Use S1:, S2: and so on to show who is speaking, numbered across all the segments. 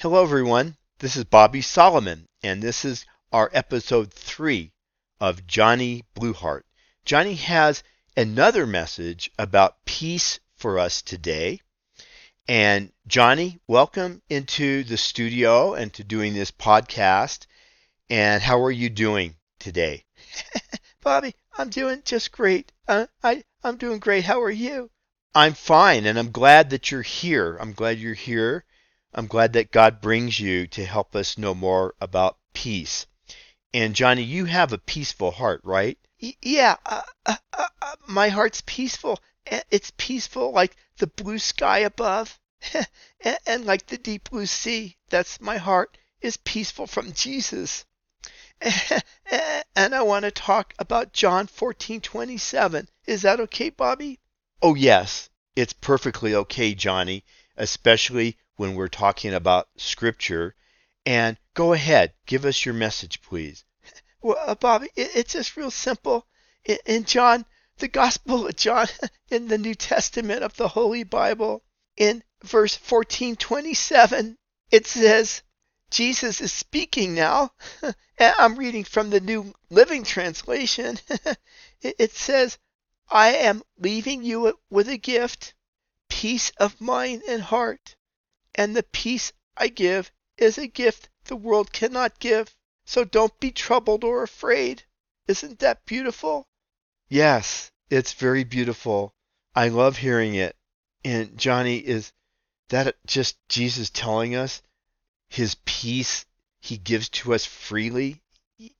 S1: Hello, everyone. This is Bobby Solomon, and this is our episode three of Johnny Blueheart. Johnny has another message about peace for us today. And Johnny, welcome into the studio and to doing this podcast. And how are you doing today?
S2: Bobby, I'm doing just great. Uh, I I'm doing great. How are you?
S1: I'm fine, and I'm glad that you're here. I'm glad you're here. I'm glad that God brings you to help us know more about peace. And Johnny, you have a peaceful heart, right?
S2: Y- yeah, uh, uh, uh, uh, my heart's peaceful. It's peaceful like the blue sky above, and, and like the deep blue sea. That's my heart is peaceful from Jesus. and I want to talk about John 14:27. Is that okay, Bobby?
S1: Oh, yes. It's perfectly okay, Johnny, especially when we're talking about scripture. And go ahead, give us your message, please.
S2: Well, uh, Bobby, it, it's just real simple. In, in John, the Gospel of John, in the New Testament of the Holy Bible, in verse 1427, it says, Jesus is speaking now. I'm reading from the New Living Translation. it says, I am leaving you with a gift, peace of mind and heart. And the peace I give is a gift the world cannot give. So don't be troubled or afraid. Isn't that beautiful?
S1: Yes, it's very beautiful. I love hearing it. And Johnny, is that just Jesus telling us his peace he gives to us freely?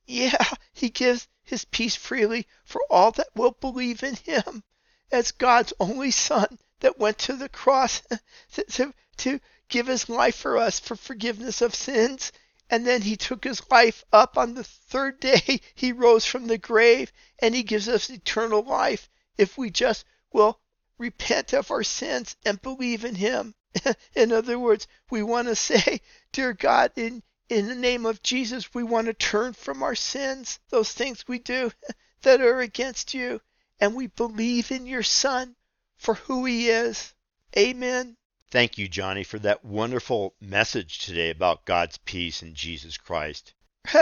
S2: Yeah, he gives his peace freely for all that will believe in him as God's only son that went to the cross to, to, to give his life for us for forgiveness of sins. And then he took his life up on the third day. He rose from the grave and he gives us eternal life if we just will repent of our sins and believe in him. in other words, we want to say, Dear God, in in the name of Jesus, we want to turn from our sins, those things we do that are against you, and we believe in your Son for who he is. Amen.
S1: Thank you, Johnny, for that wonderful message today about God's peace in Jesus Christ.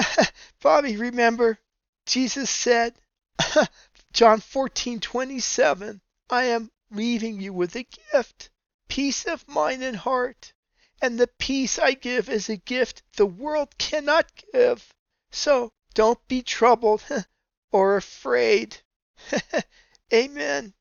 S2: Bobby, remember, Jesus said, John 14, 27, I am leaving you with a gift, peace of mind and heart and the peace I give is a gift the world cannot give. So don't be troubled or afraid. Amen.